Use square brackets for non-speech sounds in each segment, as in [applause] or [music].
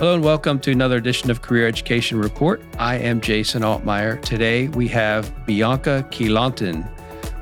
Hello and welcome to another edition of Career Education Report. I am Jason Altmire. Today we have Bianca Quilantan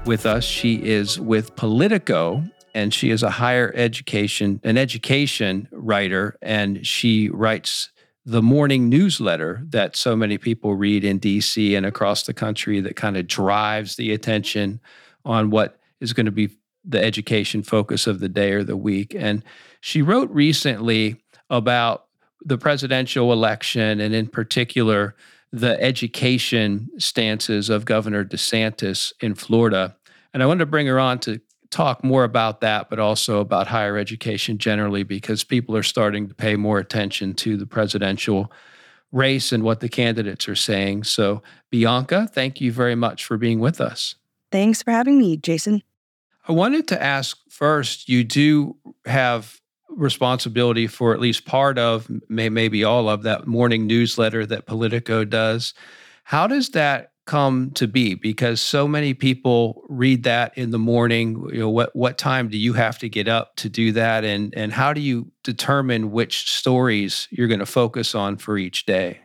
with us. She is with Politico and she is a higher education, an education writer, and she writes the morning newsletter that so many people read in DC and across the country that kind of drives the attention on what is going to be the education focus of the day or the week. And she wrote recently about the presidential election and in particular the education stances of Governor DeSantis in Florida. And I wanted to bring her on to talk more about that, but also about higher education generally, because people are starting to pay more attention to the presidential race and what the candidates are saying. So, Bianca, thank you very much for being with us. Thanks for having me, Jason. I wanted to ask first you do have responsibility for at least part of, may, maybe all of that morning newsletter that Politico does. How does that come to be? Because so many people read that in the morning. You know, what what time do you have to get up to do that, and and how do you determine which stories you're going to focus on for each day?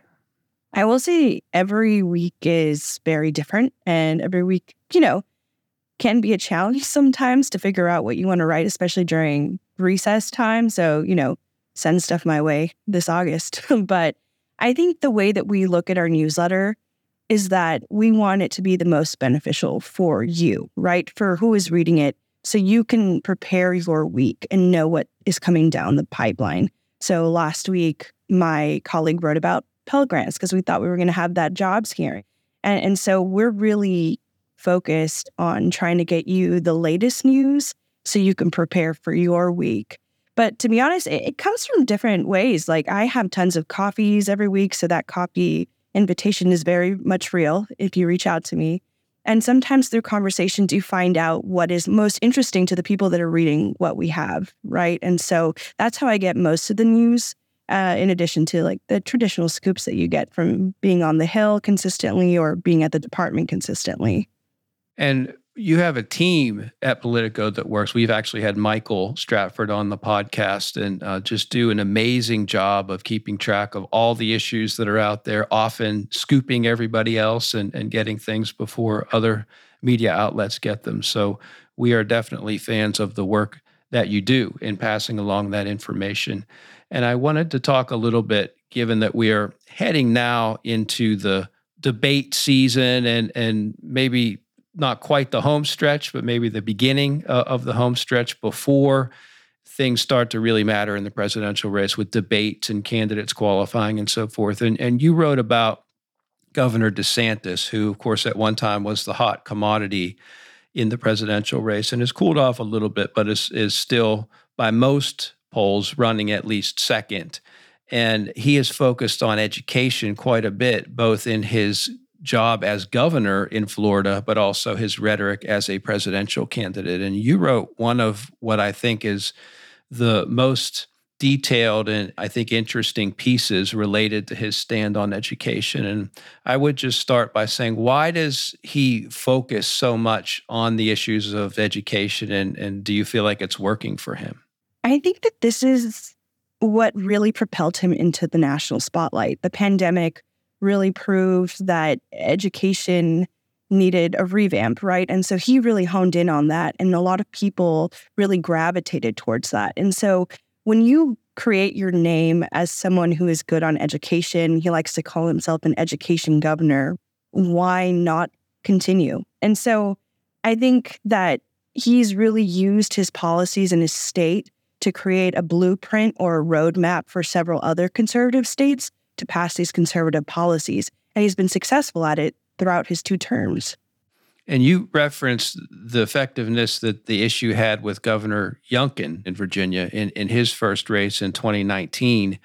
I will say every week is very different, and every week, you know, can be a challenge [laughs] sometimes to figure out what you want to write, especially during recess time. So, you know, send stuff my way this August. [laughs] but I think the way that we look at our newsletter is that we want it to be the most beneficial for you, right? For who is reading it. So you can prepare your week and know what is coming down the pipeline. So last week, my colleague wrote about Pell Grants because we thought we were going to have that jobs hearing. And, and so we're really focused on trying to get you the latest news so you can prepare for your week. But to be honest, it, it comes from different ways. Like I have tons of coffees every week, so that coffee invitation is very much real if you reach out to me. And sometimes through conversations, you find out what is most interesting to the people that are reading what we have, right? And so that's how I get most of the news, uh, in addition to like the traditional scoops that you get from being on the Hill consistently or being at the department consistently. And you have a team at Politico that works. We've actually had Michael Stratford on the podcast and uh, just do an amazing job of keeping track of all the issues that are out there, often scooping everybody else and, and getting things before other media outlets get them. So we are definitely fans of the work that you do in passing along that information. And I wanted to talk a little bit, given that we are heading now into the debate season and and maybe not quite the home stretch, but maybe the beginning uh, of the home stretch before things start to really matter in the presidential race with debates and candidates qualifying and so forth. And, and you wrote about Governor DeSantis, who, of course, at one time was the hot commodity in the presidential race and has cooled off a little bit, but is, is still, by most polls, running at least second. And he is focused on education quite a bit, both in his job as governor in Florida, but also his rhetoric as a presidential candidate. And you wrote one of what I think is the most detailed and I think interesting pieces related to his stand on education. And I would just start by saying, why does he focus so much on the issues of education? And, and do you feel like it's working for him? I think that this is what really propelled him into the national spotlight. The pandemic really proved that education needed a revamp, right? And so he really honed in on that. And a lot of people really gravitated towards that. And so when you create your name as someone who is good on education, he likes to call himself an education governor, why not continue? And so I think that he's really used his policies in his state to create a blueprint or a roadmap for several other conservative states to pass these conservative policies. And he's been successful at it throughout his two terms. And you referenced the effectiveness that the issue had with Governor Youngkin in Virginia in, in his first race in 2019.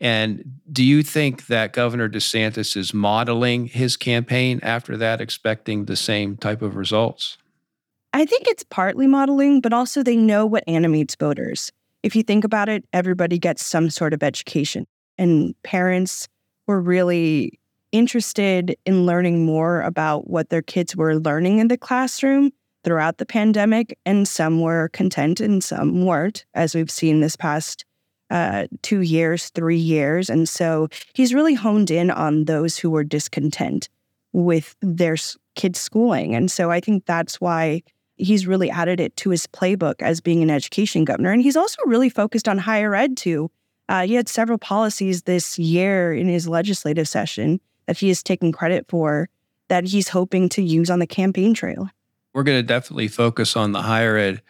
And do you think that Governor DeSantis is modeling his campaign after that, expecting the same type of results? I think it's partly modeling, but also they know what animates voters. If you think about it, everybody gets some sort of education and parents were really interested in learning more about what their kids were learning in the classroom throughout the pandemic. And some were content and some weren't, as we've seen this past uh, two years, three years. And so he's really honed in on those who were discontent with their kids' schooling. And so I think that's why he's really added it to his playbook as being an education governor. And he's also really focused on higher ed too. Uh, he had several policies this year in his legislative session that he is taking credit for that he's hoping to use on the campaign trail. We're going to definitely focus on the higher ed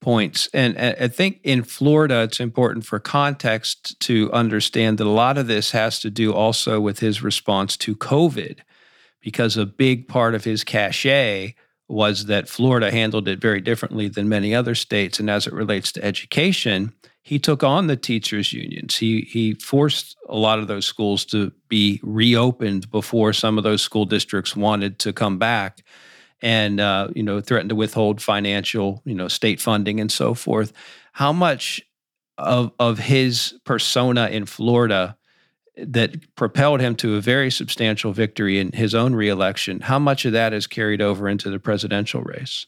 points. And, I think in Florida, it's important for context to understand that a lot of this has to do also with his response to COVID, because a big part of his cachet was that Florida handled it very differently than many other states. And as it relates to education, he took on the teachers unions. He he forced a lot of those schools to be reopened before some of those school districts wanted to come back, and uh, you know threatened to withhold financial you know state funding and so forth. How much of of his persona in Florida that propelled him to a very substantial victory in his own reelection? How much of that is carried over into the presidential race?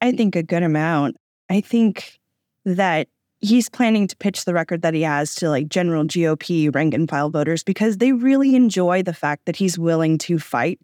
I think a good amount. I think that he's planning to pitch the record that he has to like general GOP rank and file voters because they really enjoy the fact that he's willing to fight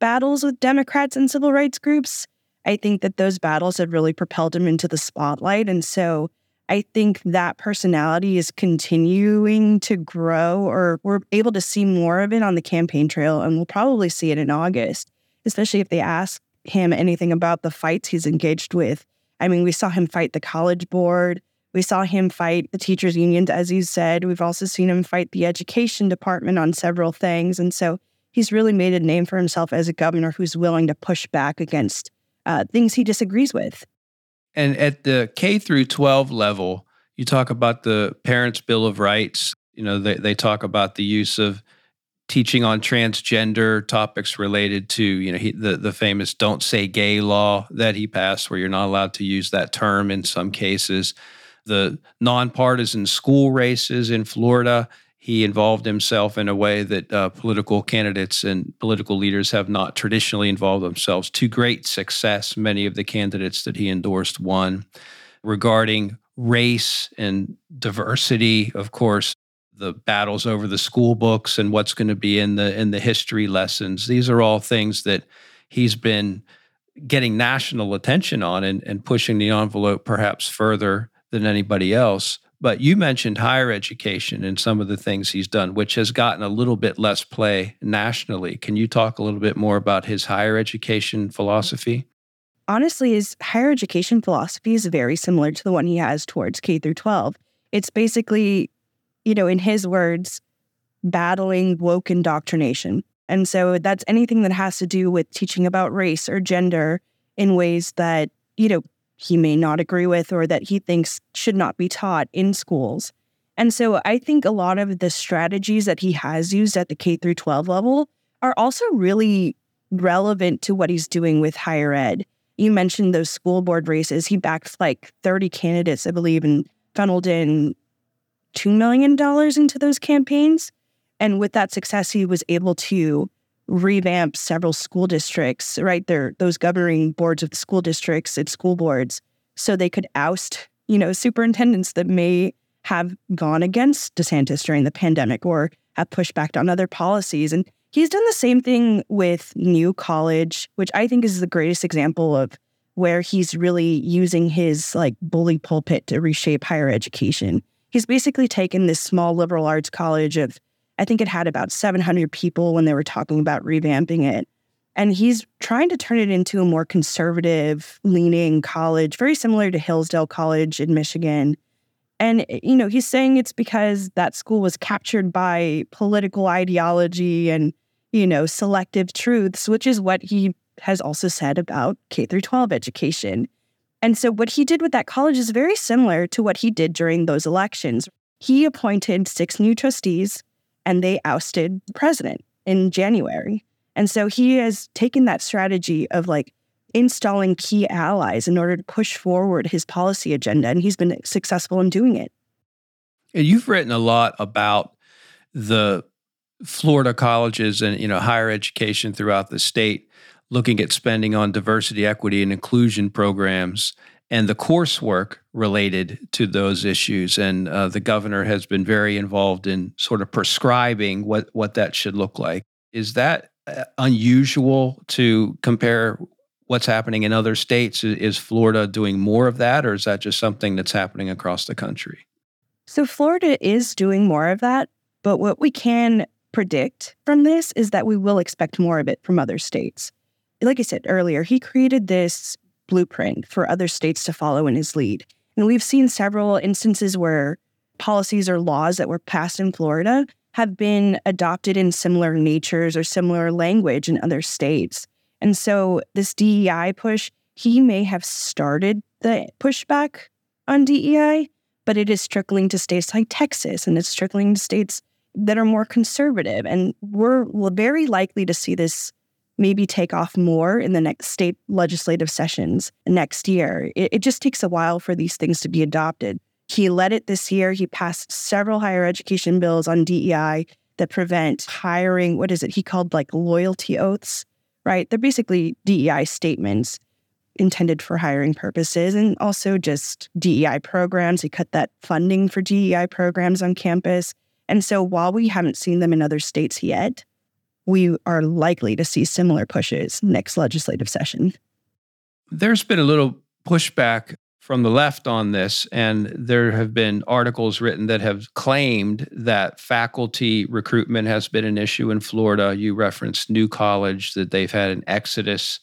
battles with Democrats and civil rights groups. I think that those battles have really propelled him into the spotlight. And so I think that personality is continuing to grow, or we're able to see more of it on the campaign trail. And we'll probably see it in August, especially if they ask him anything about the fights he's engaged with. I mean, we saw him fight the college board. We saw him fight the teachers' unions, as you said. We've also seen him fight the education department on several things. And so he's really made a name for himself as a governor who's willing to push back against uh, things he disagrees with. And at the K through 12 level, you talk about the Parents' Bill of Rights. You know, they, they talk about the use of teaching on transgender topics related to you know he, the the famous "Don't Say Gay" law that he passed, where you're not allowed to use that term in some cases the nonpartisan school races in Florida. He involved himself in a way that uh, political candidates and political leaders have not traditionally involved themselves to great success. Many of the candidates that he endorsed won. Regarding race and diversity, of course, the battles over the school books and what's going to be in the in the history lessons. These are all things that he's been getting national attention on and, and pushing the envelope perhaps further than anybody else. But you mentioned higher education and some of the things he's done, which has gotten a little bit less play nationally. Can you talk a little bit more about his higher education philosophy? Honestly, his higher education philosophy is very similar to the one he has towards K through 12. It's basically, you know, in his words, battling woke indoctrination. And so that's anything that has to do with teaching about race or gender in ways that, you know, he may not agree with or that he thinks should not be taught in schools. And so I think a lot of the strategies that he has used at the K through 12 level are also really relevant to what he's doing with higher ed. You mentioned those school board races. He backed like 30 candidates, I believe, and funneled in $2 million into those campaigns. And with that success, he was able to revamp several school districts, right? There, those governing boards of the school districts and school boards, so they could oust, you know, superintendents that may have gone against DeSantis during the pandemic or have pushed back on other policies. And he's done the same thing with New College, which I think is the greatest example of where he's really using his like bully pulpit to reshape higher education. He's basically taken this small liberal arts college of I think it had about 700 people when they were talking about revamping it. And he's trying to turn it into a more conservative leaning college, very similar to Hillsdale College in Michigan. And, eh, you know, he's saying it's because that school was captured by political ideology and, you know, selective truths, which is what he has also said about K through 12 education. And so what he did with that college is very similar to what he did during those elections. He appointed six new trustees and they ousted the president in January. And so he has taken that strategy of like installing key allies in order to push forward his policy agenda. And he's been successful in doing it. And you've written a lot about the Florida colleges and you know higher education throughout the state looking at spending on diversity, equity, and inclusion programs and the coursework related to those issues. And uh, the governor has been very involved in sort of prescribing what, what that should look like. Is that uh, unusual to compare what's happening in other states? Is Florida doing more of that, or is that just something that's happening across the country? So, Florida is doing more of that. But what we can predict from this is that we will expect more of it from other states. Like I said earlier, he created this blueprint for other states to follow in his lead. And we've seen several instances where policies or laws that were passed in Florida have been adopted in similar natures or similar language in other states. And so this DEI push, he may have started the pushback on DEI, but it is trickling to states like Texas and it's trickling to states that are more conservative. And we're very likely to see this maybe take off more in the next state legislative sessions next year. It, it, just takes a while for these things to be adopted. He led it this year. He passed several higher education bills on DEI that prevent hiring. What is it? He called like loyalty oaths, right? They're basically DEI statements intended for hiring purposes and also just DEI programs. He cut that funding for DEI programs on campus. And so while we haven't seen them in other states yet, we are likely to see similar pushes next legislative session. There's been a little pushback from the left on this, and there have been articles written that have claimed that faculty recruitment has been an issue in Florida. You referenced New College, that they've had an exodus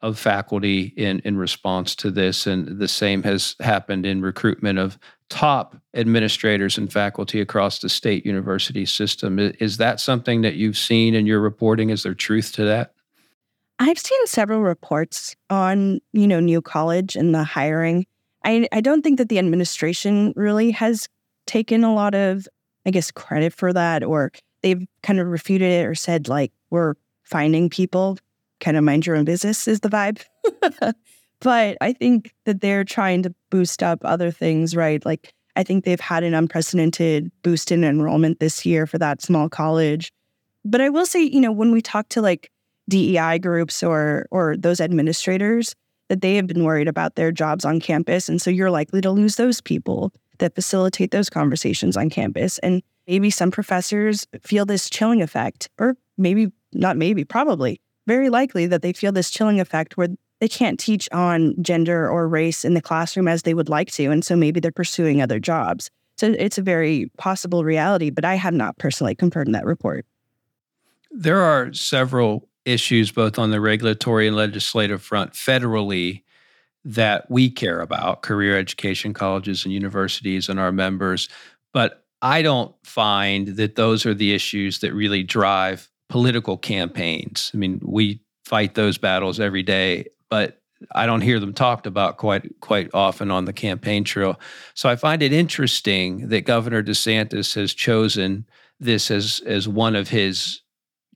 of faculty in, in response to this, and the same has happened in recruitment of top administrators and faculty across the state university system. Is that something that you've seen in your reporting? Is there truth to that? I've seen several reports on, you know, New College and the hiring. I, I don't think that the administration really has taken a lot of, I guess, credit for that, or they've kind of refuted it or said, like, we're finding people, kind of mind your own business is the vibe. [laughs] But I think that they're trying to boost up other things, right? Like I think they've had an unprecedented boost in enrollment this year for that small college. But I will say, you know, when we talk to like DEI groups or or those administrators, that they have been worried about their jobs on campus. And so you're likely to lose those people that facilitate those conversations on campus. And maybe some professors feel this chilling effect, or maybe not maybe, probably very likely that they feel this chilling effect where they can't teach on gender or race in the classroom as they would like to. And so maybe they're pursuing other jobs. So it's a very possible reality, but I have not personally confirmed that report. There are several issues, both on the regulatory and legislative front, federally, that we care about career education colleges and universities and our members. But I don't find that those are the issues that really drive political campaigns. I mean, we fight those battles every day but I don't hear them talked about quite quite often on the campaign trail. So I find it interesting that Governor DeSantis has chosen this as as one of his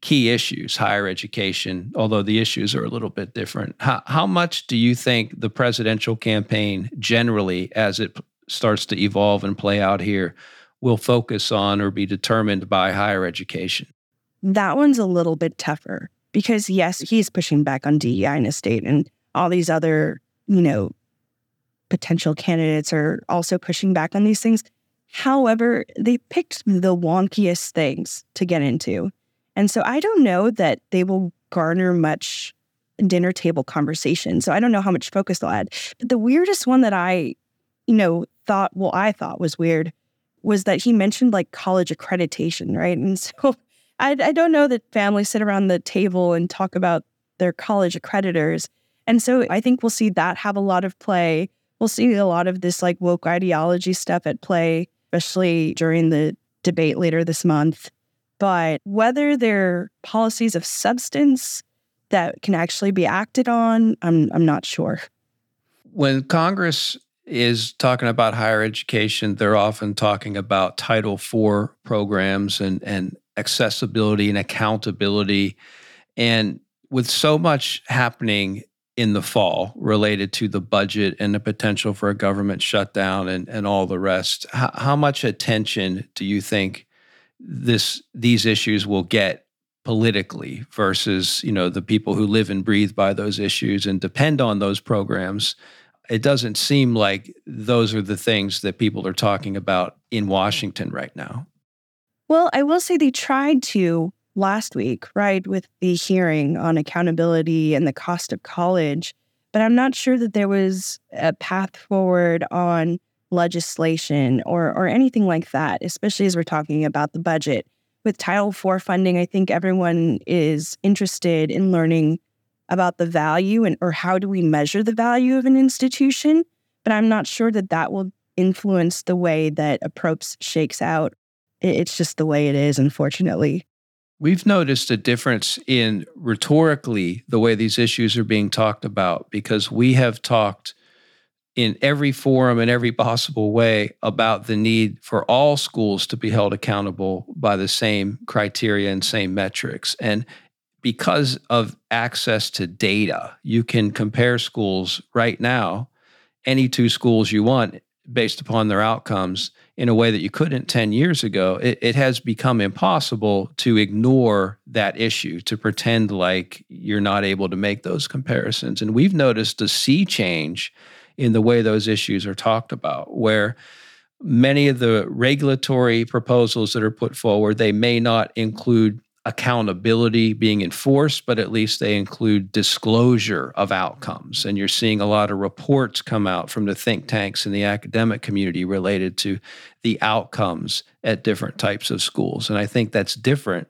key issues, higher education, although the issues are a little bit different. How, how much do you think the presidential campaign generally, as it starts to evolve and play out here, will focus on or be determined by higher education? That one's a little bit tougher because yes, he's pushing back on DEI in his state, and all these other, you know, potential candidates are also pushing back on these things. However, they picked the wonkiest things to get into. And so I don't know that they will garner much dinner table conversation. So I don't know how much focus they'll add. But the weirdest one that I, you know, thought, well, I thought was weird was that he mentioned like college accreditation, right? And [laughs] so I, I don't know that families sit around the table and talk about their college accreditors. And so I think we'll see that have a lot of play. We'll see a lot of this like woke ideology stuff at play, especially during the debate later this month. But whether they're policies of substance that can actually be acted on, I'm, I'm not sure. When Congress is talking about higher education, they're often talking about Title IV programs and, and accessibility and accountability. And with so much happening in the fall related to the budget and the potential for a government shutdown and, and all the rest, how, how much attention do you think this these issues will get politically versus you know the people who live and breathe by those issues and depend on those programs it doesn't seem like those are the things that people are talking about in Washington right now. Well, I will say they tried to last week, right, with the hearing on accountability and the cost of college. But I'm not sure that there was a path forward on legislation or or anything like that, especially as we're talking about the budget. With Title IV funding, I think everyone is interested in learning about the value and or how do we measure the value of an institution, but I'm not sure that that will influence the way that approps shakes out. It's just the way it is, unfortunately. We've noticed a difference in rhetorically the way these issues are being talked about because we have talked in every forum in every possible way about the need for all schools to be held accountable by the same criteria and same metrics. And because of access to data, you can compare schools right now, any two schools you want, based upon their outcomes in a way that you couldn't 10 years ago, it, it, has become impossible to ignore that issue, to pretend like you're not able to make those comparisons. And we've noticed a sea change in the way those issues are talked about, where many of the regulatory proposals that are put forward, they may not include accountability being enforced, but at least they include disclosure of outcomes. And you're seeing a lot of reports come out from the think tanks and the academic community related to the outcomes at different types of schools. And I think that's different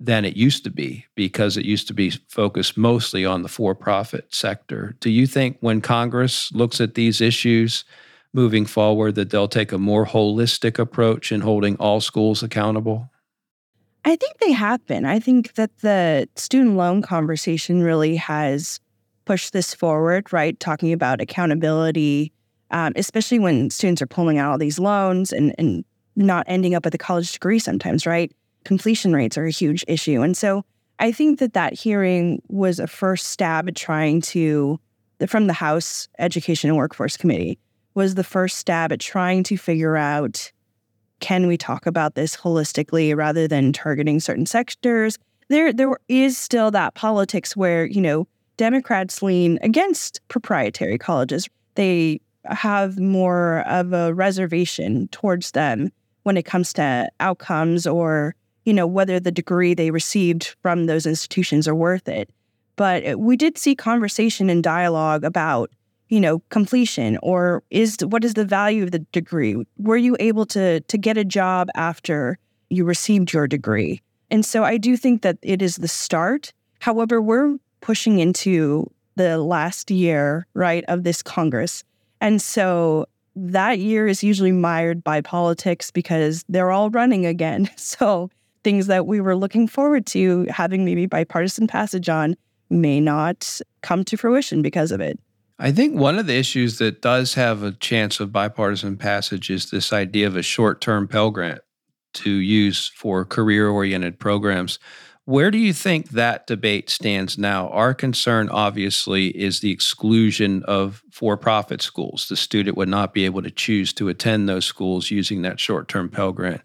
than it used to be because it used to be focused mostly on the for profit sector. Do you think when Congress looks at these issues, moving forward that they'll take a more holistic approach in holding all schools accountable? I think they have been. I think that the student loan conversation really has pushed this forward, right? Talking about accountability, um, especially when students are pulling out all these loans and, and not ending up with a college degree sometimes, right? Completion rates are a huge issue. And so I think that that hearing was a first stab at trying to, from the House Education and Workforce Committee, was the first stab at trying to figure out can we talk about this holistically rather than targeting certain sectors? There, there is still that politics where, you know, Democrats lean against proprietary colleges. They have more of a reservation towards them when it comes to outcomes or, you know, whether the degree they received from those institutions are worth it. But uh, we did see conversation and dialogue about you know completion or is what is the value of the degree? Were you able to to get a job after you received your degree? And so i do think that it is the start. However we're pushing into the last year right of this congress. And so that year is usually mired by politics because they're all running again. [laughs] So things that we were looking forward to having maybe bipartisan passage on may not come to fruition because of it I think one of the issues that does have a chance of bipartisan passage is this idea of a short term Pell Grant to use for career oriented programs. Where do you think that debate stands now? Our concern, obviously, is the exclusion of for profit schools. The student would not be able to choose to attend those schools using that short term Pell Grant.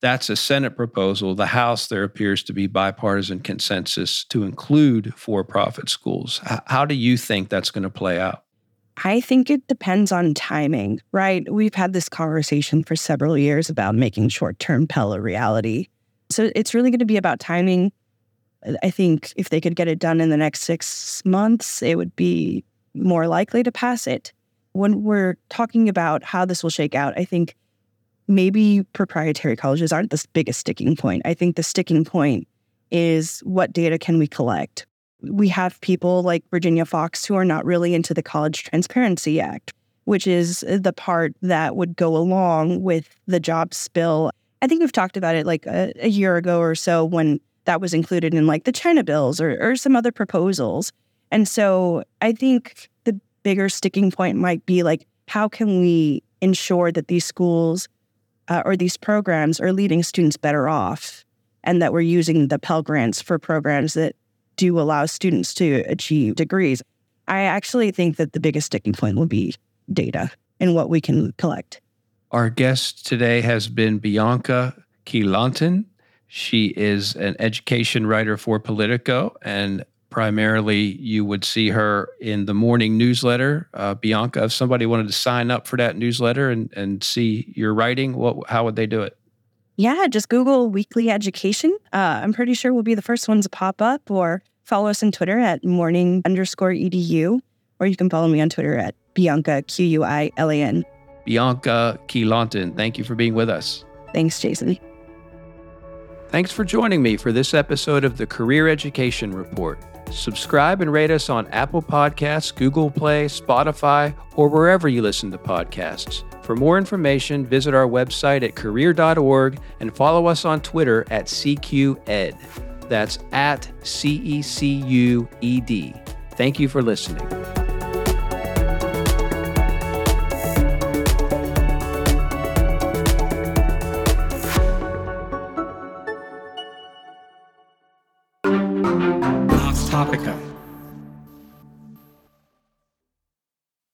That's a Senate proposal. The House, there appears to be bipartisan consensus to include for profit schools. How do you think that's going to play out? I think it depends on timing, right? We've had this conversation for several years about making short term Pell a reality. So it's really going to be about timing. I think if they could get it done in the next six months, it would be more likely to pass it. When we're talking about how this will shake out, I think maybe proprietary colleges aren't the biggest sticking point. I think the sticking point is what data can we collect? We have people like Virginia Foxx who are not really into the College Transparency Act, which is uh, the part that would go along with the jobs bill. I think we've talked about it like a, a year ago or so when that was included in like the China bills or, or some other proposals. And so I think the bigger sticking point might be like, how can we ensure that these schools uh, or these programs are leaving students better off and that we're using the Pell Grants for programs that do allow students to achieve degrees. I actually think that the biggest sticking point will be data and what we can collect. Our guest today has been Bianca Quilantan. She is an education writer for Politico and primarily you would see her in the morning newsletter. Uh, Bianca, if somebody wanted to sign up for that newsletter and, and see your writing, what, how would they do it? Yeah, just Google weekly education. Uh, I'm pretty sure we'll be the first ones to pop up or follow us on Twitter at morning underscore edu, or you can follow me on Twitter at Bianca, Q U I L A N. Bianca Quilantan, thank you for being with us. Thanks, Jason. Thanks for joining me for this episode of the Career Education Report. Subscribe and rate us on Apple Podcasts, Google Play, Spotify, or wherever you listen to podcasts. For more information, visit our website at career.org and follow us on Twitter at CQED. That's at C E C U E D. Thank you for listening.